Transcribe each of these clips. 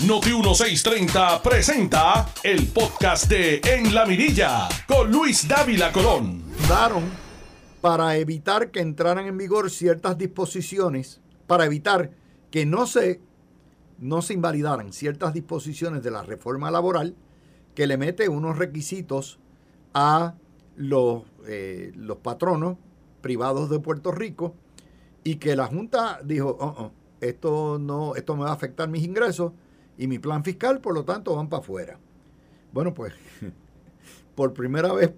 Noti 1630 presenta el podcast de En la Mirilla con Luis Dávila Colón. Daron para evitar que entraran en vigor ciertas disposiciones, para evitar que no se, no se invalidaran ciertas disposiciones de la reforma laboral que le mete unos requisitos a los, eh, los patronos privados de Puerto Rico y que la Junta dijo, oh, oh, esto, no, esto me va a afectar mis ingresos y mi plan fiscal, por lo tanto, van para afuera. Bueno, pues, por primera vez,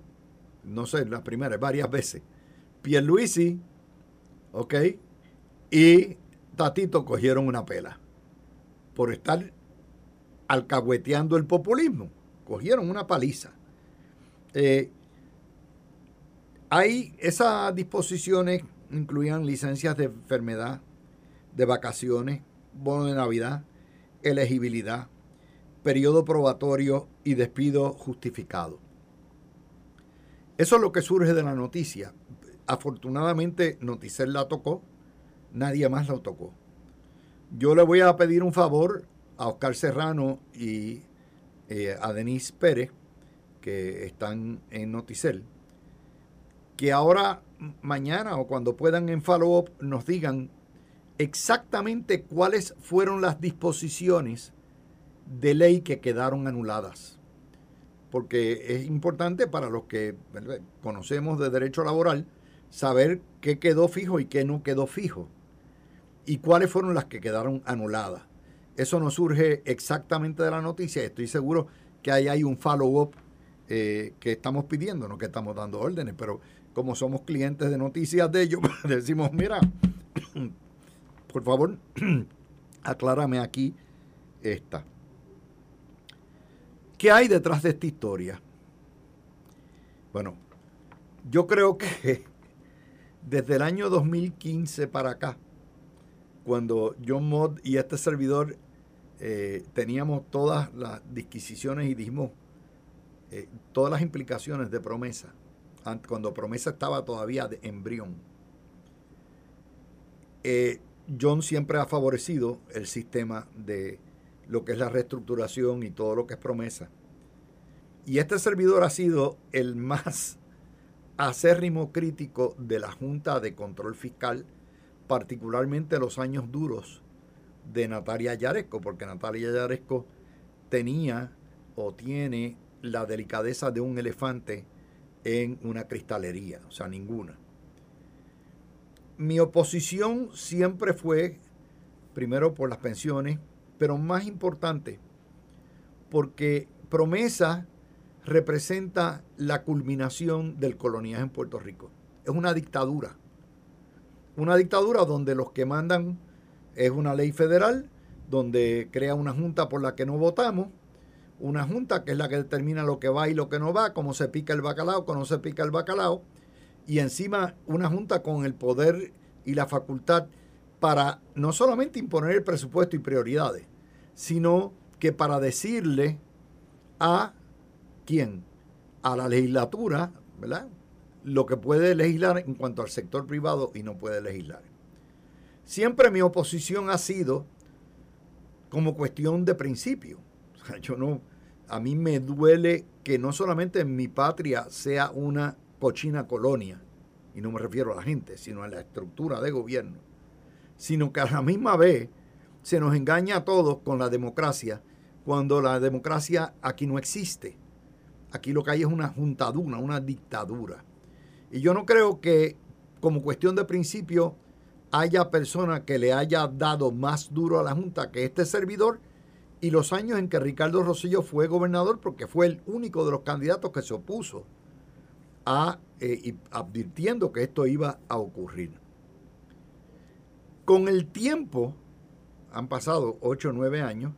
no sé, la primera, varias veces, Pierluisi, ¿ok? Y Tatito cogieron una pela por estar alcahueteando el populismo. Cogieron una paliza. Eh, hay esas disposiciones incluían licencias de enfermedad, de vacaciones, bono de Navidad, elegibilidad, periodo probatorio y despido justificado. Eso es lo que surge de la noticia. Afortunadamente, Noticel la tocó, nadie más la tocó. Yo le voy a pedir un favor a Oscar Serrano y eh, a Denise Pérez, que están en Noticel, que ahora, mañana o cuando puedan en follow-up, nos digan exactamente cuáles fueron las disposiciones de ley que quedaron anuladas. Porque es importante para los que conocemos de derecho laboral saber qué quedó fijo y qué no quedó fijo. Y cuáles fueron las que quedaron anuladas. Eso no surge exactamente de la noticia. Estoy seguro que ahí hay un follow-up eh, que estamos pidiendo, no que estamos dando órdenes, pero como somos clientes de noticias de ellos, decimos, mira, por favor, aclárame aquí esta. ¿Qué hay detrás de esta historia? Bueno, yo creo que desde el año 2015 para acá, cuando John Mott y este servidor eh, teníamos todas las disquisiciones y dijimos eh, todas las implicaciones de promesa, cuando promesa estaba todavía de embrión. Eh, John siempre ha favorecido el sistema de lo que es la reestructuración y todo lo que es promesa. Y este servidor ha sido el más acérrimo crítico de la Junta de Control Fiscal, particularmente los años duros de Natalia Yaresco, porque Natalia Yaresco tenía o tiene la delicadeza de un elefante en una cristalería, o sea, ninguna mi oposición siempre fue, primero por las pensiones, pero más importante, porque promesa representa la culminación del coloniaje en Puerto Rico. Es una dictadura. Una dictadura donde los que mandan es una ley federal, donde crea una junta por la que no votamos, una junta que es la que determina lo que va y lo que no va, cómo se pica el bacalao, cómo no se pica el bacalao, y encima una junta con el poder y la facultad para no solamente imponer el presupuesto y prioridades, sino que para decirle a quién, a la legislatura, ¿verdad? Lo que puede legislar en cuanto al sector privado y no puede legislar. Siempre mi oposición ha sido como cuestión de principio. yo no, a mí me duele que no solamente en mi patria sea una cochina colonia, y no me refiero a la gente, sino a la estructura de gobierno, sino que a la misma vez se nos engaña a todos con la democracia, cuando la democracia aquí no existe. Aquí lo que hay es una juntadura, una dictadura. Y yo no creo que como cuestión de principio haya persona que le haya dado más duro a la Junta que este servidor y los años en que Ricardo Rosillo fue gobernador porque fue el único de los candidatos que se opuso a eh, advirtiendo que esto iba a ocurrir. Con el tiempo, han pasado 8 o 9 años,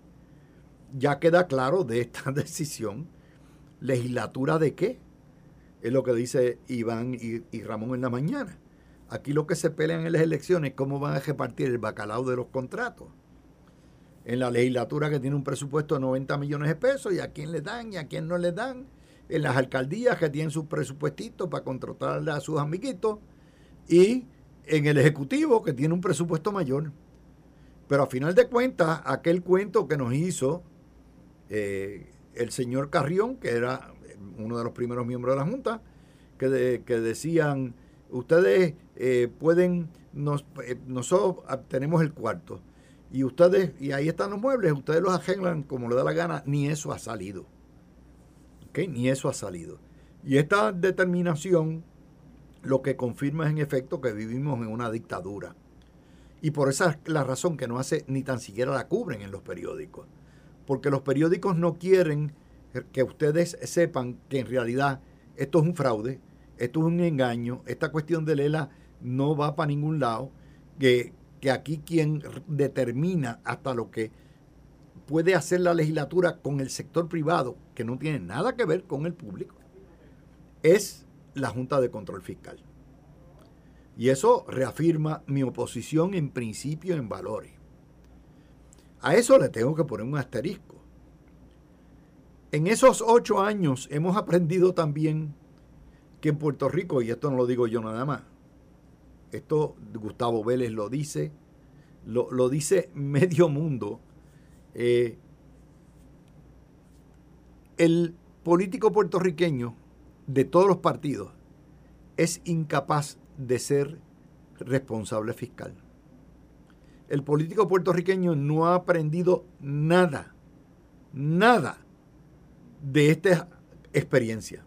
ya queda claro de esta decisión, legislatura de qué, es lo que dice Iván y, y Ramón en la mañana. Aquí lo que se pelean en las elecciones es cómo van a repartir el bacalao de los contratos. En la legislatura que tiene un presupuesto de 90 millones de pesos y a quién le dan y a quién no le dan en las alcaldías que tienen sus presupuestitos para contratarle a sus amiguitos y en el Ejecutivo que tiene un presupuesto mayor. Pero a final de cuentas, aquel cuento que nos hizo eh, el señor Carrión, que era uno de los primeros miembros de la Junta, que, que decían, ustedes eh, pueden, nos, eh, nosotros tenemos el cuarto, y ustedes, y ahí están los muebles, ustedes los arreglan como le da la gana, ni eso ha salido. Ni eso ha salido. Y esta determinación lo que confirma es en efecto que vivimos en una dictadura. Y por esa es la razón que no hace ni tan siquiera la cubren en los periódicos. Porque los periódicos no quieren que ustedes sepan que en realidad esto es un fraude, esto es un engaño, esta cuestión de Lela no va para ningún lado, que, que aquí quien determina hasta lo que puede hacer la legislatura con el sector privado, que no tiene nada que ver con el público, es la Junta de Control Fiscal. Y eso reafirma mi oposición en principio en valores. A eso le tengo que poner un asterisco. En esos ocho años hemos aprendido también que en Puerto Rico, y esto no lo digo yo nada más, esto Gustavo Vélez lo dice, lo, dice medio mundo, eh, el político puertorriqueño de todos los partidos es incapaz de ser responsable fiscal. El político puertorriqueño no ha aprendido nada, nada de esta experiencia.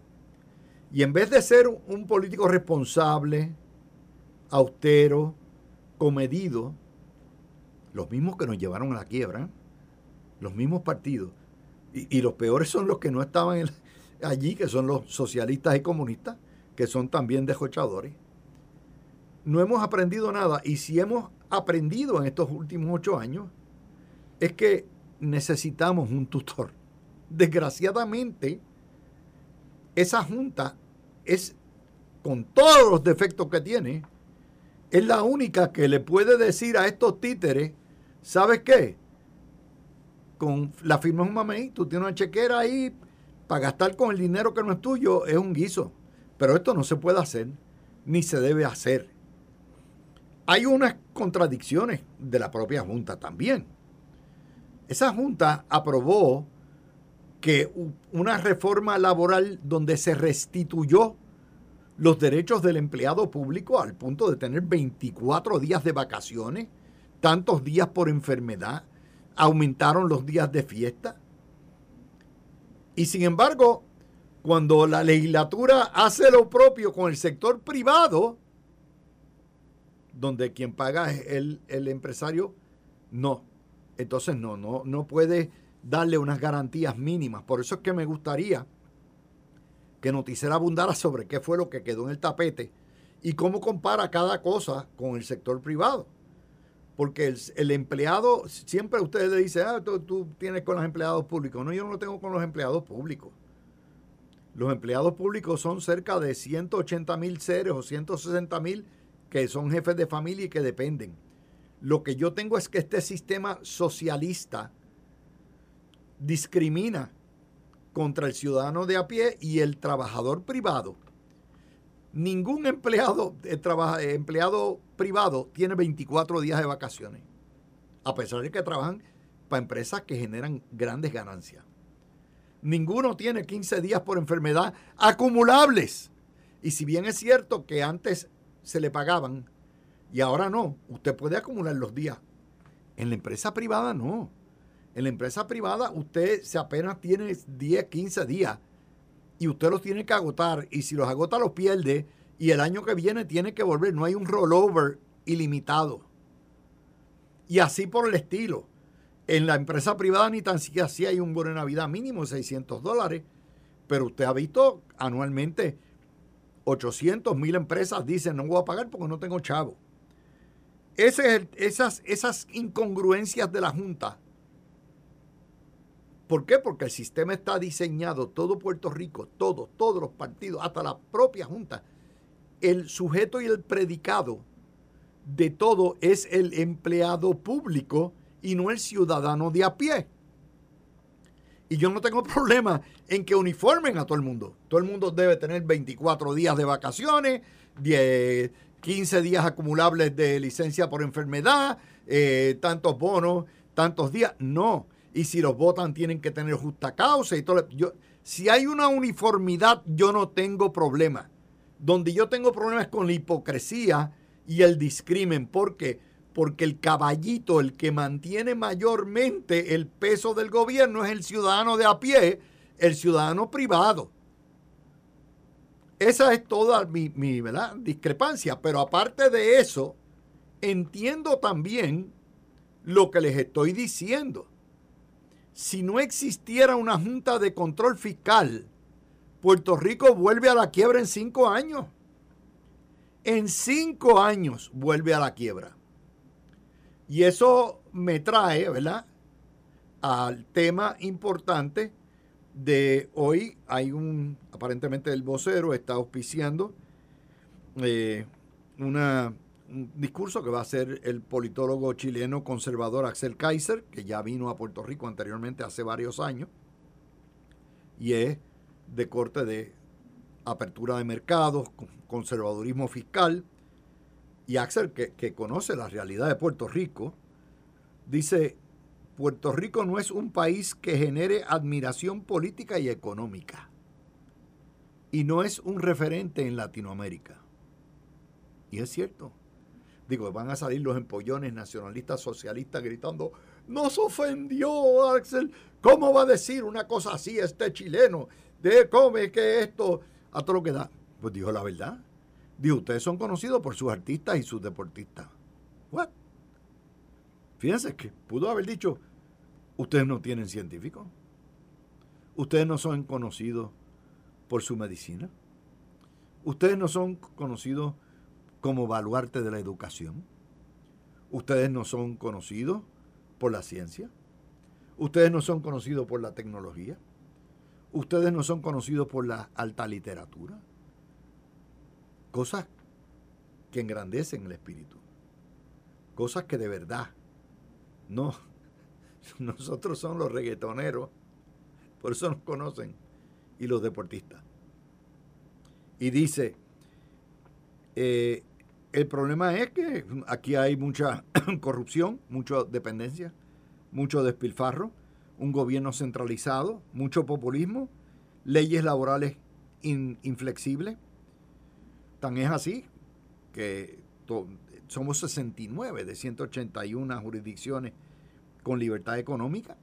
Y en vez de ser un político responsable, austero, comedido, los mismos que nos llevaron a la quiebra, los mismos partidos, y, los peores son los que no estaban allí, que son los socialistas y comunistas, que son también desjochadores. No hemos aprendido nada, y si hemos aprendido en estos últimos ocho años, es que necesitamos un tutor. Desgraciadamente, esa junta es, con todos los defectos que tiene, es la única que le puede decir a estos títeres, ¿sabes qué? Con la firma de un mamey, tú tienes una chequera ahí para gastar con el dinero que no es tuyo, es un guiso. Pero esto no se puede hacer, ni se debe hacer. Hay unas contradicciones de la propia Junta también. Esa Junta aprobó que una reforma laboral donde se restituyó los derechos del empleado público al punto de tener 24 días de vacaciones, tantos días por enfermedad, aumentaron los días de fiesta. Y sin embargo, cuando la legislatura hace lo propio con el sector privado, donde quien paga es el, empresario, no. Entonces no, no, no puede darle unas garantías mínimas. Por eso es que me gustaría que Noticera abundara sobre qué fue lo que quedó en el tapete y cómo compara cada cosa con el sector privado. Porque el, empleado, siempre ustedes le dicen, ah, tú, tú, tienes con los empleados públicos. No, yo no lo tengo con los empleados públicos. Los empleados públicos son cerca de 180 mil seres o 160 mil que son jefes de familia y que dependen. Lo que yo tengo es que este sistema socialista discrimina contra el ciudadano de a pie y el trabajador privado. Ningún empleado, eh, eh, empleado privado tiene 24 días de vacaciones, a pesar de que trabajan para empresas que generan grandes ganancias. Ninguno tiene 15 días por enfermedad acumulables. Y si bien es cierto que antes se le pagaban y ahora no, usted puede acumular los días. En la empresa privada no. En la empresa privada usted se apenas tiene 10, 15 días y usted los tiene que agotar y si los agota los pierde y el año que viene tiene que volver. No hay un rollover ilimitado. Y así por el estilo. En la empresa privada ni tan siquiera así hay un bono Navidad mínimo de 600 dólares, pero usted ha visto anualmente 800 mil empresas dicen no voy a pagar porque no tengo chavo. esas, esas incongruencias de la Junta ¿Por qué? Porque el sistema está diseñado, todo Puerto Rico, todos, todos los partidos, hasta la propia Junta. El sujeto y el predicado de todo es el empleado público y no el ciudadano de a pie. Y yo no tengo problema en que uniformen a todo el mundo. Todo el mundo debe tener 24 días de vacaciones, 15 días acumulables de licencia por enfermedad, eh, tantos bonos, tantos días. No. Y si los votan tienen que tener justa causa y todo. Yo, si hay una uniformidad, yo no tengo problema. Donde yo tengo problemas con la hipocresía y el discrimen. ¿Por qué? Porque el caballito, el que mantiene mayormente el peso del gobierno, es el ciudadano de a pie, el ciudadano privado. Esa es toda mi, discrepancia. Pero aparte de eso, entiendo también lo que les estoy diciendo. Si no existiera una junta de control fiscal, Puerto Rico vuelve a la quiebra en cinco años. En cinco años vuelve a la quiebra. Y eso me trae, ¿verdad? Al tema importante de hoy. Hay un, aparentemente el vocero está auspiciando eh, una un discurso que va a hacer el politólogo chileno conservador Axel Kaiser, que ya vino a Puerto Rico anteriormente hace varios años, y es de corte de apertura de mercados, conservadurismo fiscal, y Axel, que, que conoce la realidad de Puerto Rico, dice, Puerto Rico no es un país que genere admiración política y económica, y no es un referente en Latinoamérica. Y es cierto. Digo, van a salir los empollones nacionalistas socialistas gritando, nos ofendió Axel, ¿cómo va a decir una cosa así este chileno? De come que esto, a todo lo que da. Pues dijo la verdad. Dijo, ustedes son conocidos por sus artistas y sus deportistas. What? Fíjense que pudo haber dicho, ustedes no tienen científicos. Ustedes no son conocidos por su medicina. Ustedes no son conocidos como baluarte de la educación. Ustedes no son conocidos por la ciencia. Ustedes no son conocidos por la tecnología. Ustedes no son conocidos por la alta literatura. Cosas que engrandecen el espíritu. Cosas que de verdad no. Nosotros somos los reggaetoneros. Por eso nos conocen. Y los deportistas. Y dice, eh, el problema es que aquí hay mucha corrupción, mucha dependencia, mucho despilfarro, un gobierno centralizado, mucho populismo, leyes laborales inflexibles. Tan es así que somos 69 de 181 jurisdicciones con libertad económica.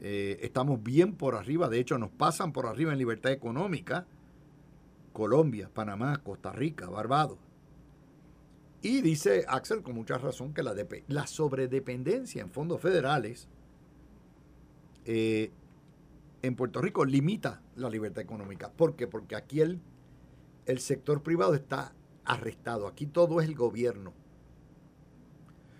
Eh, estamos bien por arriba, de hecho nos pasan por arriba en libertad económica Colombia, Panamá, Costa Rica, Barbados. Y dice Axel con mucha razón que la, sobredependencia en fondos federales eh, en Puerto Rico limita la libertad económica. ¿Por qué? Porque aquí el, el sector privado está arrestado. Aquí todo es el gobierno.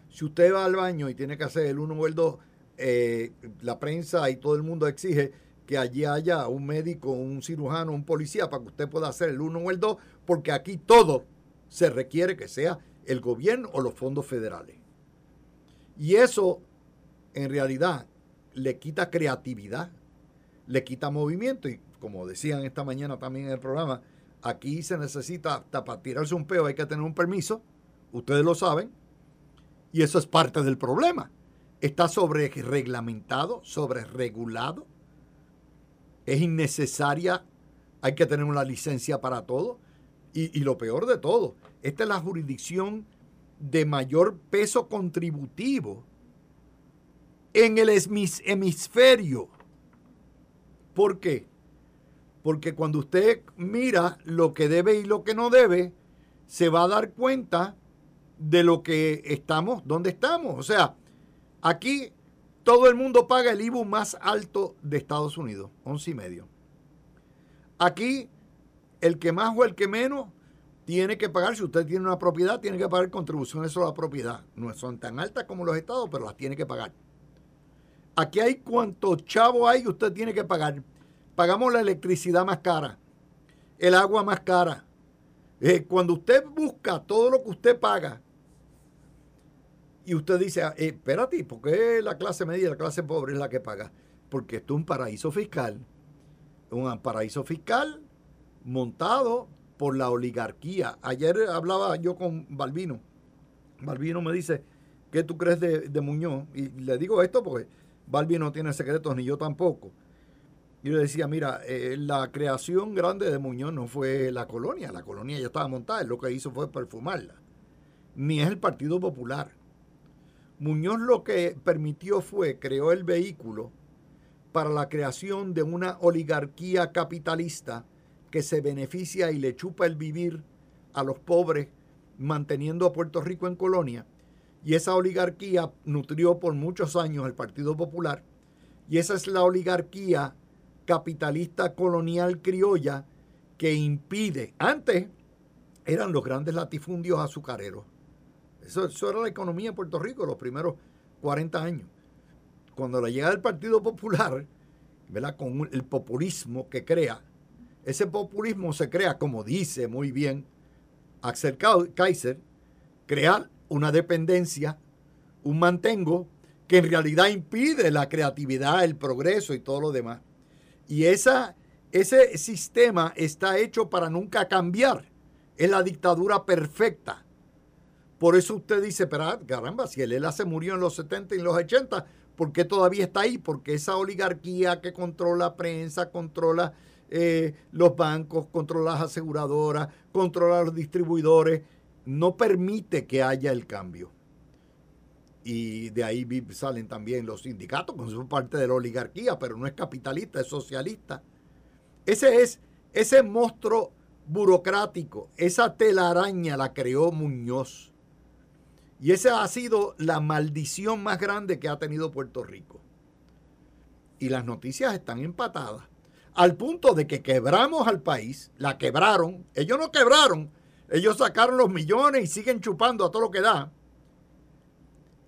Si usted va al baño y tiene que hacer el uno o el 2, eh, la prensa y todo el mundo exige que allí haya un médico, un cirujano, un policía para que usted pueda hacer el uno o el 2, porque aquí todo se requiere que sea el gobierno o los fondos federales. Y eso, en realidad, le quita creatividad, le quita movimiento. Y como decían esta mañana también en el programa, aquí se necesita, hasta para tirarse un peo hay que tener un permiso, ustedes lo saben, y eso es parte del problema. Está sobre reglamentado, es innecesaria, hay que tener una licencia para todo. Y, lo peor de todo, esta es la jurisdicción de mayor peso contributivo en el hemisferio. ¿Por qué? Porque cuando usted mira lo que debe y lo que no debe, se va a dar cuenta de lo que estamos, dónde estamos. O sea, aquí todo el mundo paga el IBU más alto de Estados Unidos, 11 y medio. Aquí, el que más o el que menos tiene que pagar, si usted tiene una propiedad, tiene que pagar contribuciones sobre la propiedad. No son tan altas como los estados, pero las tiene que pagar. Aquí hay cuánto chavo hay que usted tiene que pagar. Pagamos la electricidad más cara, el agua más cara. Eh, cuando usted busca todo lo que usted paga, y usted dice, ah, eh, espérate, ¿por qué la clase media y la clase pobre es la que paga? Porque esto es un paraíso fiscal. Un paraíso fiscal montado por la oligarquía. Ayer hablaba yo con Balbino. Balbino me dice, ¿qué tú crees de, Muñoz? Y le digo esto porque Balbino no tiene secretos, ni yo tampoco. Y le decía, mira, eh, la creación grande de Muñoz no fue la colonia, la colonia ya estaba montada, lo que hizo fue perfumarla. Ni es el Partido Popular. Muñoz lo que permitió fue, creó el vehículo para la creación de una oligarquía capitalista que se beneficia y le chupa el vivir a los pobres, manteniendo a Puerto Rico en colonia. Y esa oligarquía nutrió por muchos años el Partido Popular. Y esa es la oligarquía capitalista colonial criolla que impide. Antes eran los grandes latifundios azucareros. Eso, era la economía en Puerto Rico los primeros 40 años. Cuando la llegada del Partido Popular, ¿verdad? con el populismo que crea, ese populismo se crea, como dice muy bien Axel Kaiser, crear una dependencia, un mantengo que en realidad impide la creatividad, el progreso y todo lo demás. Y esa, ese sistema está hecho para nunca cambiar. Es la dictadura perfecta. Por eso usted dice, pero ah, caramba, si el ELA se murió en los 70 y los 80, ¿por qué todavía está ahí? Porque esa oligarquía que controla prensa, controla eh, los bancos, controla las aseguradoras, controla los distribuidores, no permite que haya el cambio. Y de ahí salen también los sindicatos, que son parte de la oligarquía, pero no es capitalista, es socialista. Ese es ese monstruo burocrático, esa telaraña la creó Muñoz. Y esa ha sido la maldición más grande que ha tenido Puerto Rico. Y las noticias están empatadas al punto de que quebramos al país, la quebraron, ellos no quebraron, ellos sacaron los millones y siguen chupando a todo lo que da.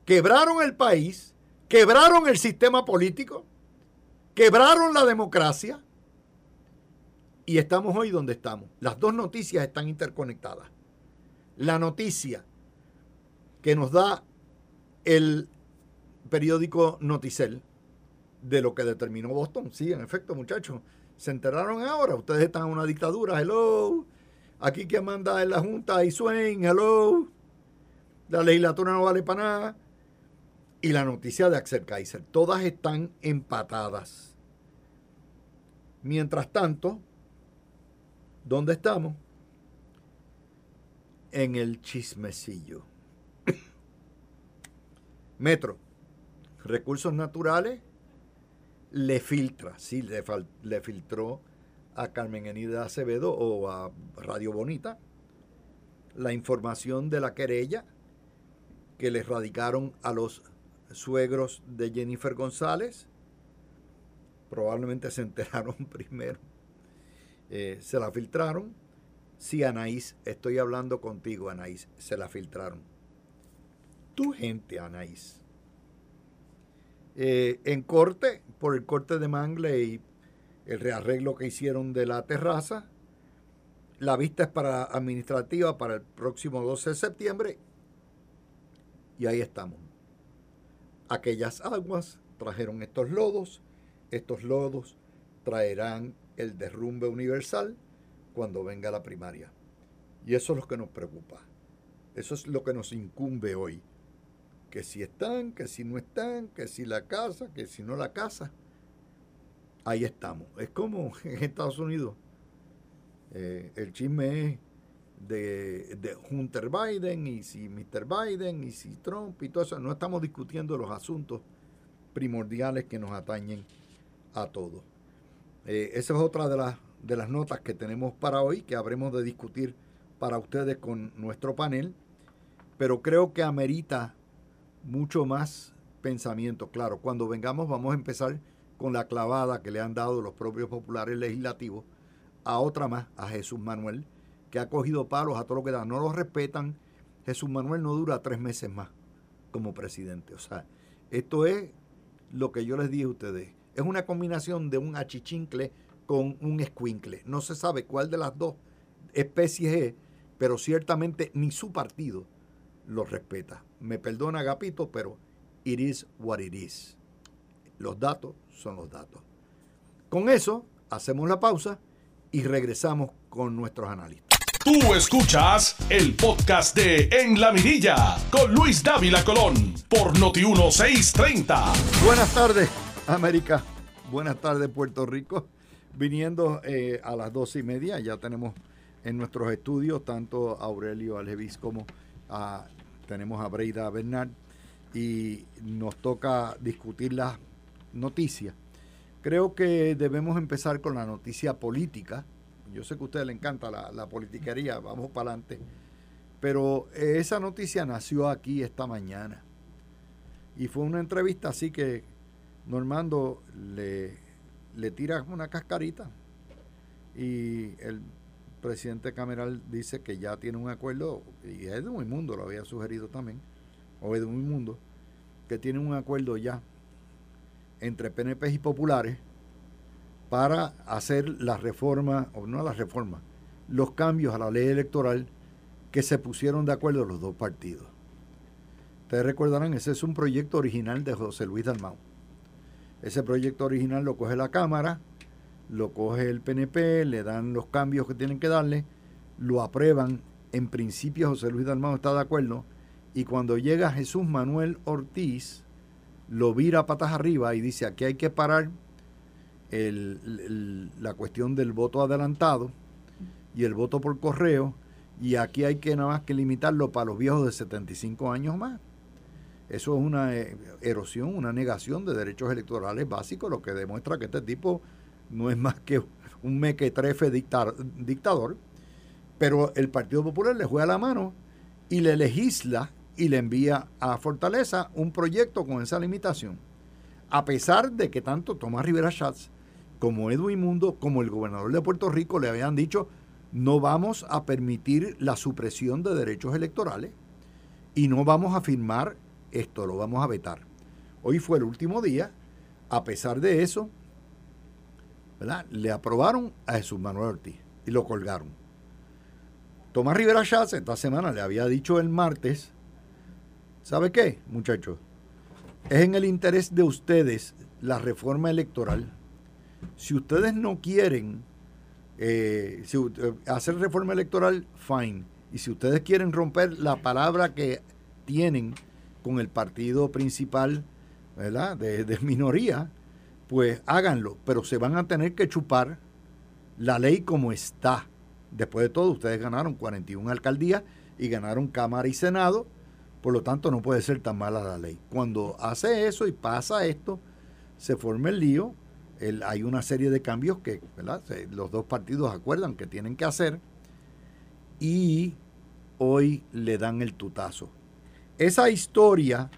Quebraron el país, quebraron el sistema político, quebraron la democracia y estamos hoy donde estamos. Las dos noticias están interconectadas. La noticia que nos da el periódico Noticel de lo que determinó Boston. Sí, en efecto, muchachos, se enteraron ahora. Ustedes están en una dictadura, hello. Aquí quien manda en la Junta y Swain, hello. La legislatura no vale para nada. Y la noticia de Axel Kaiser. Todas están empatadas. Mientras tanto, ¿dónde estamos? En el chismecillo. Metro. Recursos naturales le filtra, sí, le, le filtró a Carmen Enida Acevedo o a Radio Bonita la información de la querella que le radicaron a los suegros de Jennifer González. Probablemente se enteraron primero. Eh, se la filtraron. Sí, Anaís, estoy hablando contigo, Anaís. Se la filtraron. Tu gente, Anaís. Eh, en corte, por el corte de Mangle y el rearreglo que hicieron de la terraza, la vista es para administrativa para el próximo 12 de septiembre y ahí estamos. Aquellas aguas trajeron estos lodos, estos lodos traerán el derrumbe universal cuando venga la primaria. Y eso es lo que nos preocupa. Eso es lo que nos incumbe hoy que si están, que si no están, que si la casa, que si no la casa. Ahí estamos. Es como en Estados Unidos. Eh, el chisme es de, de, Hunter Biden y si Mr. Biden y si Trump y todo eso. No estamos discutiendo los asuntos primordiales que nos atañen a todos. Eh, esa es otra de las, de las notas que tenemos para hoy, que habremos de discutir para ustedes con nuestro panel. Pero creo que amerita mucho más pensamiento. Claro, cuando vengamos vamos a empezar con la clavada que le han dado los propios populares legislativos a otra más, a Jesús Manuel, que ha cogido palos a todo lo que da. No lo respetan. Jesús Manuel no dura tres meses más como presidente. O sea, esto es lo que yo les dije a ustedes. Es una combinación de un achichincle con un escuincle. No se sabe cuál de las dos especies es, pero ciertamente ni su partido lo respeta. Me perdona Agapito, pero it is what it is. Los datos son los datos. Con eso, hacemos la pausa y regresamos con nuestros analistas. Tú escuchas el podcast de En la Mirilla con Luis Dávila Colón por Noti1630. Buenas tardes, América. Buenas tardes, Puerto Rico. Viniendo eh, a las doce y media, ya tenemos en nuestros estudios tanto a Aurelio Aljevis como tenemos a Breida Bernard y nos toca discutir las noticias. Creo que debemos empezar con la noticia política yo sé que a ustedes le encanta la, politiquería, vamos para adelante. Pero esa noticia nació aquí esta mañana. Y fue una entrevista así que Normando le, le tira una cascarita. Y el presidente Cameral dice que ya tiene un acuerdo, y un mundo, lo había sugerido también, o un mundo, que tiene un acuerdo ya entre PNP y populares para hacer la reforma, o no la reforma, los cambios a la ley electoral que se pusieron de acuerdo los dos partidos. Ustedes recordarán, ese es un proyecto original de José Luis Dalmau. Ese proyecto original lo coge la Cámara, lo coge el PNP, le dan los cambios que tienen que darle, lo aprueban. En principio José Luis Dalmau está de acuerdo y cuando llega Jesús Manuel Ortiz, lo vira patas arriba y dice aquí hay que parar la cuestión del voto adelantado y el voto por correo, y aquí hay que nada más que limitarlo para los viejos de 75 años más. Eso es una eh, erosión, una negación de derechos electorales básicos, lo que demuestra que este tipo no es más que un mequetrefe dictador, pero el Partido Popular le juega la mano y le legisla y le envía a Fortaleza un proyecto con esa limitación. A pesar de que tanto Tomás Rivera Schatz como Edwin Mundo, como el gobernador de Puerto Rico le habían dicho, no vamos a permitir la supresión de derechos electorales y no vamos a firmar esto, lo vamos a vetar. Hoy fue el último día, a pesar de eso, le aprobaron a Jesús Manuel Ortiz y lo colgaron. Tomás Rivera Chávez esta semana le había dicho el martes, ¿sabe qué, muchachos? Es en el interés de ustedes la reforma electoral si ustedes no quieren eh, eh, hacer reforma electoral, fine. Y si ustedes quieren romper la palabra que tienen con el partido principal, ¿verdad? De, de, minoría, pues háganlo. Pero se van a tener que chupar la ley como está. Después de todo, ustedes ganaron 41 alcaldías y ganaron Cámara y Senado. Por lo tanto, no puede ser tan mala la ley. Cuando hace eso y pasa esto, se forma el lío hay una serie de cambios que los dos partidos acuerdan que tienen que hacer y hoy le dan el tutazo. Esa historia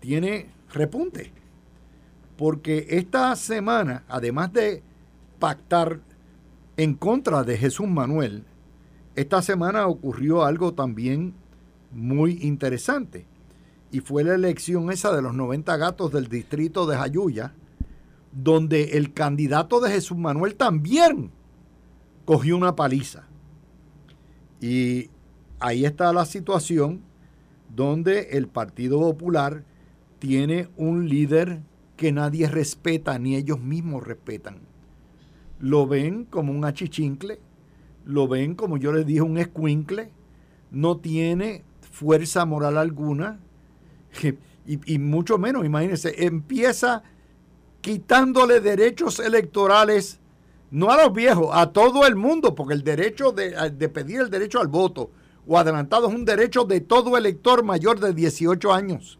tiene repunte, porque esta semana, además de pactar en contra de Jesús Manuel, esta semana ocurrió algo también muy interesante, y fue la elección esa de los 90 gatos del distrito de Jayuya, donde el candidato de Jesús Manuel también cogió una paliza. Y ahí está la situación donde el Partido Popular tiene un líder que nadie respeta, ni ellos mismos respetan. Lo ven como un achichincle, lo ven como yo les dije, un escuincle, no tiene fuerza moral alguna, y, mucho menos, imagínense, empieza quitándole derechos electorales, no a los viejos, a todo el mundo, porque el derecho de, pedir el derecho al voto o adelantado es un derecho de todo elector mayor de 18 años.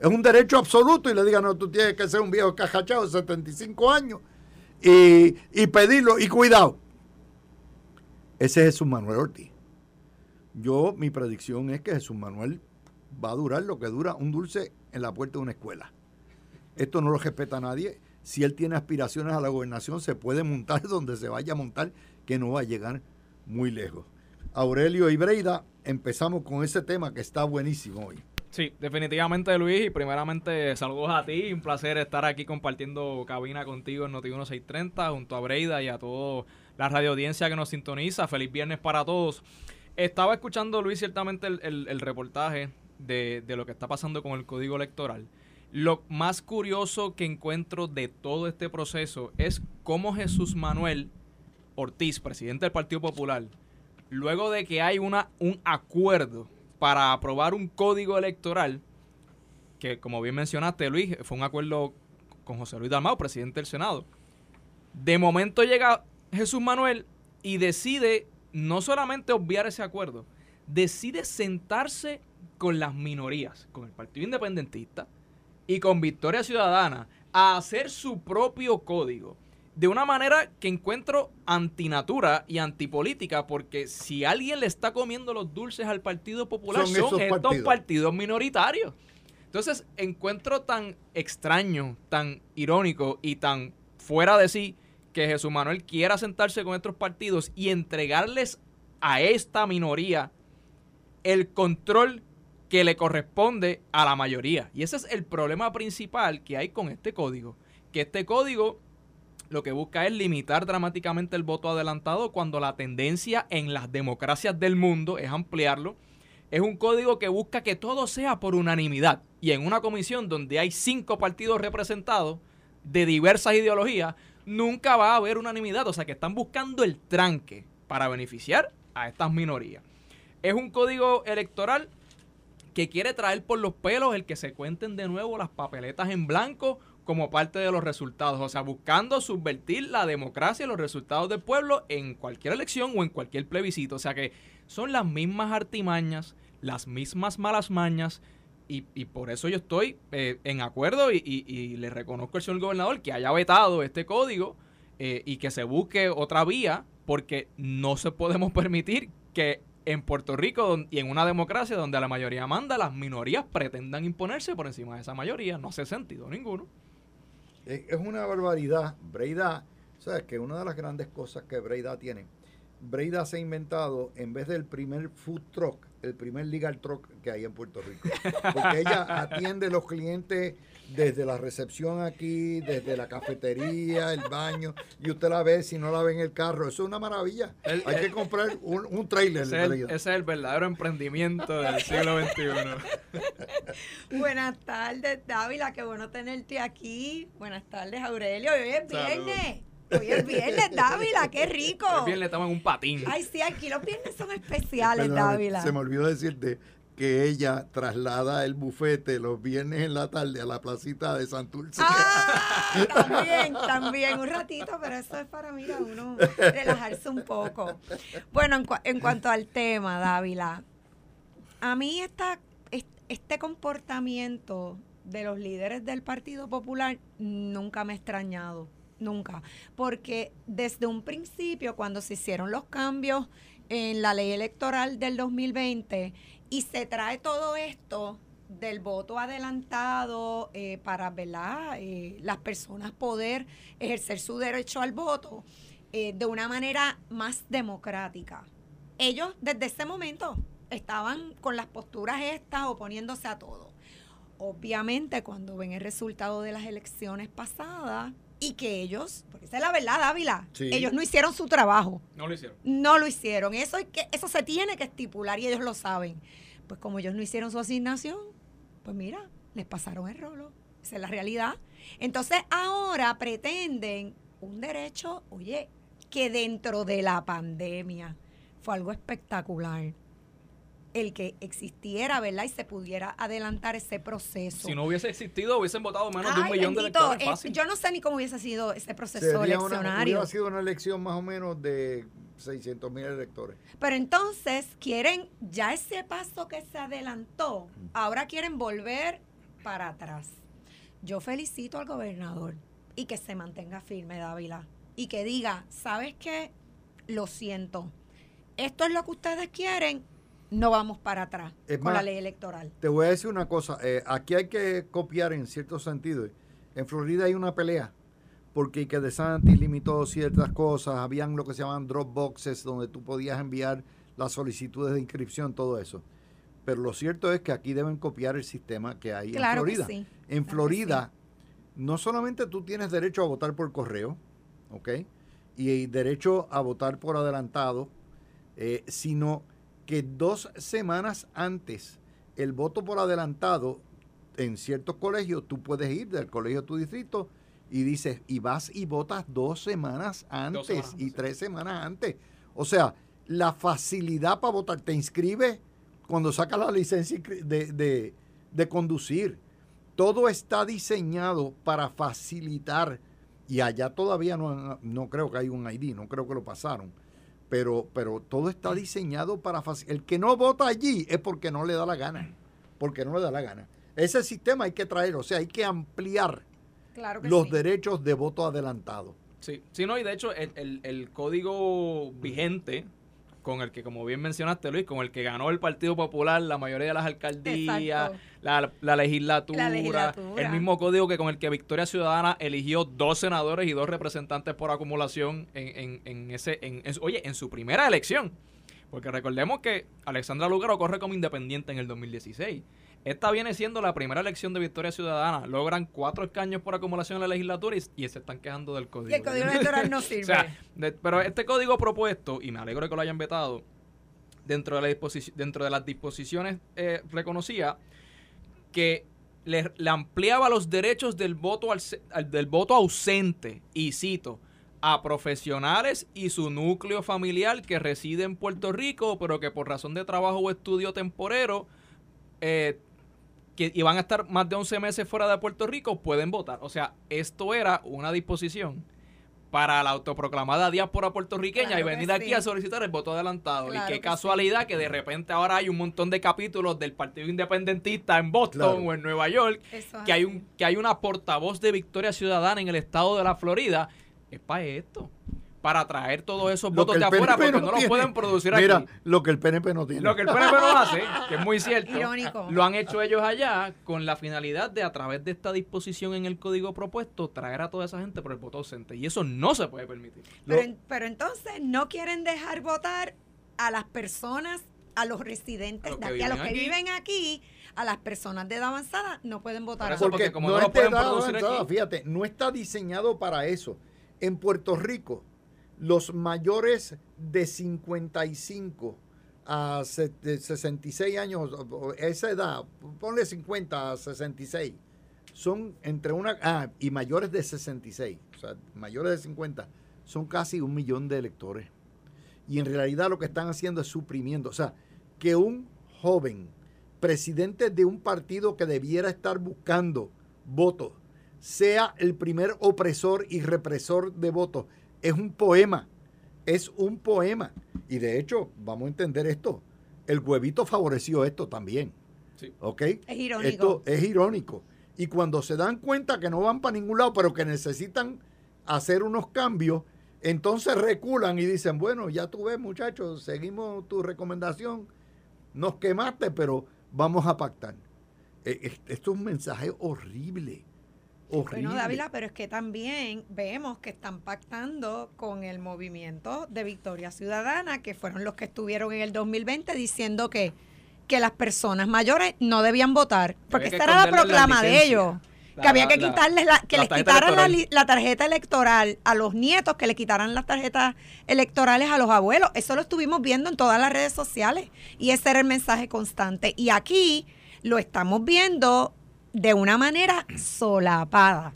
Es un derecho absoluto y le digan, no, tú tienes que ser un viejo cajachado de 75 años y, y pedirlo. Y cuidado, ese es Jesús Manuel Ortiz. Yo, mi predicción es que Jesús Manuel va a durar lo que dura un dulce en la puerta de una escuela. Esto no lo respeta a nadie. Si él tiene aspiraciones a la gobernación, se puede montar donde se vaya a montar, que no va a llegar muy lejos. Aurelio y Breida, empezamos con ese tema que está buenísimo hoy. Sí, definitivamente Luis, y primeramente saludos a ti, un placer estar aquí compartiendo cabina contigo en Noti 1630 junto a Breida y a toda la radio audiencia que nos sintoniza. Feliz viernes para todos. Estaba escuchando Luis ciertamente el, reportaje de, de, lo que está pasando con el código electoral. Lo más curioso que encuentro de todo este proceso es cómo Jesús Manuel Ortiz, presidente del Partido Popular, luego de que hay una, un acuerdo para aprobar un código electoral, que como bien mencionaste Luis, fue un acuerdo con José Luis Dalmau, presidente del Senado. De momento llega Jesús Manuel y decide no solamente obviar ese acuerdo, decide sentarse con las minorías, con el Partido Independentista y con Victoria Ciudadana, a hacer su propio código. De una manera que encuentro antinatura y antipolítica, porque si alguien le está comiendo los dulces al Partido Popular, son, estos partidos minoritarios. Entonces, encuentro tan extraño, tan irónico y tan fuera de sí que Jesús Manuel quiera sentarse con estos partidos y entregarles a esta minoría el control que le corresponde a la mayoría. Y ese es el problema principal que hay con este código. Que este código lo que busca es limitar dramáticamente el voto adelantado cuando la tendencia en las democracias del mundo es ampliarlo. Es un código que busca que todo sea por unanimidad. Y en una comisión donde hay cinco partidos representados de diversas ideologías, nunca va a haber unanimidad. O sea que están buscando el tranque para beneficiar a estas minorías. Es un código electoral que quiere traer por los pelos el que se cuenten de nuevo las papeletas en blanco como parte de los resultados, o sea, buscando subvertir la democracia y los resultados del pueblo en cualquier elección o en cualquier plebiscito, o sea que son las mismas artimañas, las mismas malas mañas, y, por eso yo estoy eh, en acuerdo y, le reconozco al señor gobernador que haya vetado este código eh, y que se busque otra vía, porque no se podemos permitir que en Puerto Rico y en una democracia donde la mayoría manda, las minorías pretendan imponerse por encima de esa mayoría. No hace sentido ninguno. Es una barbaridad. Breida, ¿sabes? Que una de las grandes cosas que Breida tiene, Breida se ha inventado, en vez del primer food truck, el primer legal truck que hay en Puerto Rico. Porque ella atiende a los clientes desde la recepción aquí, desde la cafetería, el baño, y usted la ve si no la ve en el carro. Eso es una maravilla. Hay que comprar un, un trailer. Ese, es el verdadero emprendimiento del siglo XXI. Buenas tardes, Dávila. Qué bueno tenerte aquí. Buenas tardes, Aurelio. Hoy es viernes. Hoy es viernes, Dávila, qué rico. Hoy viernes estamos en un patín. Ay, sí, aquí los viernes son especiales, Dávila. Se me olvidó decirte que ella traslada el bufete los viernes en la tarde a la placita de Santurce. Ah, también, también, un ratito, pero eso es para mí, uno relajarse un poco. Bueno, en, en cuanto al tema, Dávila, a mí esta, este comportamiento de los líderes del Partido Popular nunca me ha extrañado, nunca, porque desde un principio, cuando se hicieron los cambios en la ley electoral del 2020 y se trae todo esto del voto adelantado eh, para ¿verdad? Eh, las personas poder ejercer su derecho al voto eh, de una manera más democrática. Ellos desde ese momento estaban con las posturas estas oponiéndose a todo. Obviamente cuando ven el resultado de las elecciones pasadas, y que ellos, porque esa es la verdad, Ávila, ellos no hicieron su trabajo. No lo hicieron. No lo hicieron. Eso, hay que, eso se tiene que estipular y ellos lo saben. Pues como ellos no hicieron su asignación, pues mira, les pasaron el rolo. Esa es la realidad. Entonces ahora pretenden un derecho, oye, que dentro de la pandemia fue algo espectacular el que existiera, ¿verdad? Y se pudiera adelantar ese proceso. Si no hubiese existido, hubiesen votado menos de un millón de electores. Fácil. yo no sé ni cómo hubiese sido ese proceso eleccionario. hubiera sido una elección más o menos de 600 mil electores. Pero entonces quieren, ya ese paso que se adelantó, ahora quieren volver para atrás. Yo felicito al gobernador y que se mantenga firme, Dávila. Y que diga, ¿sabes qué? Lo siento. Esto es lo que ustedes quieren, no vamos para atrás con la ley electoral. Te voy a decir una cosa, eh, aquí hay que copiar en cierto sentido. En Florida hay una pelea porque que DeSantis limitó ciertas cosas, habían lo que se llaman drop boxes donde tú podías enviar las solicitudes de inscripción, todo eso. Pero lo cierto es que aquí deben copiar el sistema que hay en Florida. En Florida, no solamente tú tienes derecho a votar por correo, ¿ok? Y derecho a votar por adelantado, eh, sino que dos semanas antes el voto por adelantado en ciertos colegios, tú puedes ir del colegio a tu distrito y dices, y vas y votas dos semanas antes y tres semanas antes. O sea, la facilidad para votar. Te inscribes cuando sacas la licencia de, de conducir. Todo está diseñado para facilitar. Y allá todavía no, no creo que hay un ID, no creo que lo pasaron. Pero, pero todo está diseñado para facilitar. El que no vota allí es porque no le da la gana. Porque no le da la gana. Ese sistema hay que traer, o sea, hay que ampliar los derechos de voto adelantado. Sí, sí, no, y de hecho el, el código vigente con el que, como bien mencionaste, Luis, con el que ganó el Partido Popular la mayoría de las alcaldías, la, legislatura, el mismo código que con el que Victoria Ciudadana eligió dos senadores y dos representantes por acumulación en, en, ese, en, oye, en su primera elección. Porque recordemos que Alexandra Lugaro corre como independiente en el 2016. Esta viene siendo la primera elección de Victoria Ciudadana. Logran cuatro escaños por acumulación en la legislatura y, se están quejando del código. Y el código electoral no sirve. pero este código propuesto, y me alegro de que lo hayan vetado, dentro de, la dentro de las disposiciones eh, reconocía que le, ampliaba los derechos del voto, del voto ausente, y cito, a profesionales y su núcleo familiar que reside en Puerto Rico, pero que por razón de trabajo o estudio temporero eh, que iban a estar más de 11 meses fuera de Puerto Rico pueden votar. O sea, esto era una disposición para la autoproclamada diáspora puertorriqueña y venir aquí a solicitar el voto adelantado. y qué casualidad que de repente ahora hay un montón de capítulos del Partido Independentista en Boston o en Nueva York, que hay, un, que hay una portavoz de Victoria Ciudadana en el estado de la Florida. Es para esto para traer todos esos votos de afuera porque no, los pueden producir aquí. Mira, lo que el PNP no tiene. Lo que el PNP no hace, que es muy cierto. Irónico. Lo han hecho ellos allá con la finalidad de, a través de esta disposición en el código propuesto, traer a toda esa gente por el voto ausente. Y eso no se puede permitir. Pero, pero entonces no quieren dejar votar a las personas, a los residentes de aquí, a los que viven aquí a las personas de edad avanzada no pueden votar. porque, como no, lo pueden producir fíjate, no está diseñado para eso. En Puerto Rico, los mayores de 55 a 66 años, esa edad, ponle 50 a 66, son entre una... Ah, y mayores de 66, o sea, mayores de 50, son casi un millón de electores. Y en realidad lo que están haciendo es suprimiendo, o sea, que un joven presidente de un partido que debiera estar buscando votos sea el primer opresor y represor de votos es un poema, es un poema. Y de hecho, vamos a entender esto, el huevito favoreció esto también. Sí. ¿Ok? Es irónico. Esto es irónico. Y cuando se dan cuenta que no van para ningún lado, pero que necesitan hacer unos cambios, entonces reculan y dicen, bueno, ya tú ves muchachos, seguimos tu recomendación, nos quemaste, pero vamos a pactar. E, esto es un mensaje horrible. Bueno, Dávila, pero es que también vemos que están pactando con el movimiento de Victoria Ciudadana, que fueron los que estuvieron en el 2020 diciendo que, que las personas mayores no debían votar, porque esta era la proclama de ellos. que había que quitarles la, que les quitaran la, tarjeta electoral a los nietos, que le quitaran las tarjetas electorales a los abuelos. Eso lo estuvimos viendo en todas las redes sociales y ese era el mensaje constante. Y aquí lo estamos viendo de una manera solapada.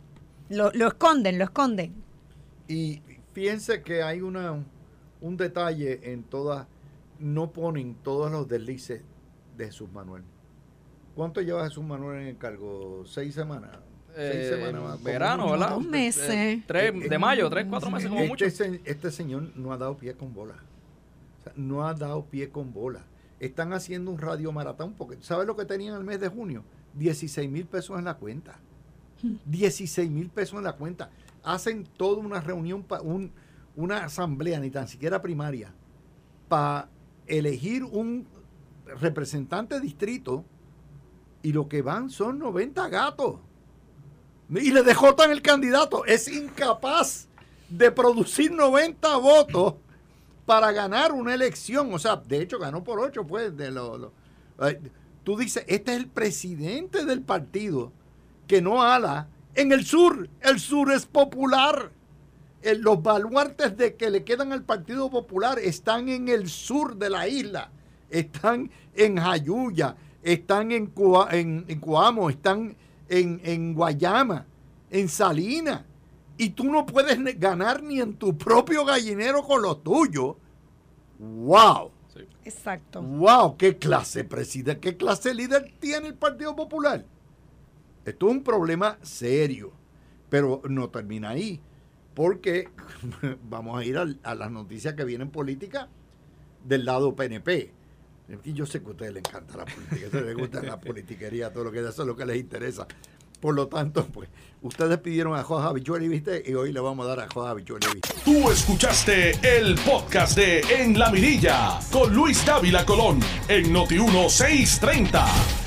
Lo, lo esconden, lo esconden. Y fíjense que hay una, un detalle en todas, no ponen todos los deslices de Jesús Manuel. ¿Cuánto lleva Jesús Manuel en el cargo? ¿Seis semanas? Seis eh, semanas. Verano, ¿verdad? Dos meses. Eh, tres, eh, de mayo, tres, cuatro meses como este mucho. este señor no ha dado pie con bola. no ha dado pie con bola. Están haciendo un radio maratón porque, ¿sabes lo que tenían el mes de junio? 16 mil pesos en la cuenta. 16 mil pesos en la cuenta. Hacen toda una reunión, un, una asamblea, ni tan siquiera primaria, para elegir un representante distrito y lo que van son 90 gatos. Y le dejotan el candidato. Es incapaz de producir 90 votos para ganar una elección. O sea, de hecho ganó por 8, pues, de lo, eh, tú dices, este es el presidente del partido que no ala en el sur. El sur es popular. los baluartes de que le quedan al Partido Popular están en el sur de la isla. Están en Jayuya, están en, en, Coamo, están en, en Guayama, en Salina. Y tú no puedes ganar ni en tu propio gallinero con los tuyos ¡Wow! Exacto. ¡Wow! ¿Qué clase presidente, qué clase de líder tiene el Partido Popular? Esto es un problema serio, pero no termina ahí, porque vamos a ir a, a las noticias que vienen políticas del lado PNP. Y yo sé que a ustedes les encanta la política, a ustedes les gusta la politiquería, todo lo que eso es lo que les interesa. Por lo tanto, pues, ustedes pidieron a Jorge Habichueli, ¿viste? Y hoy le vamos a dar a Jorge Habichueli, ¿viste? Tú escuchaste el podcast de En la Mirilla con Luis Dávila Colón en Noti 1630.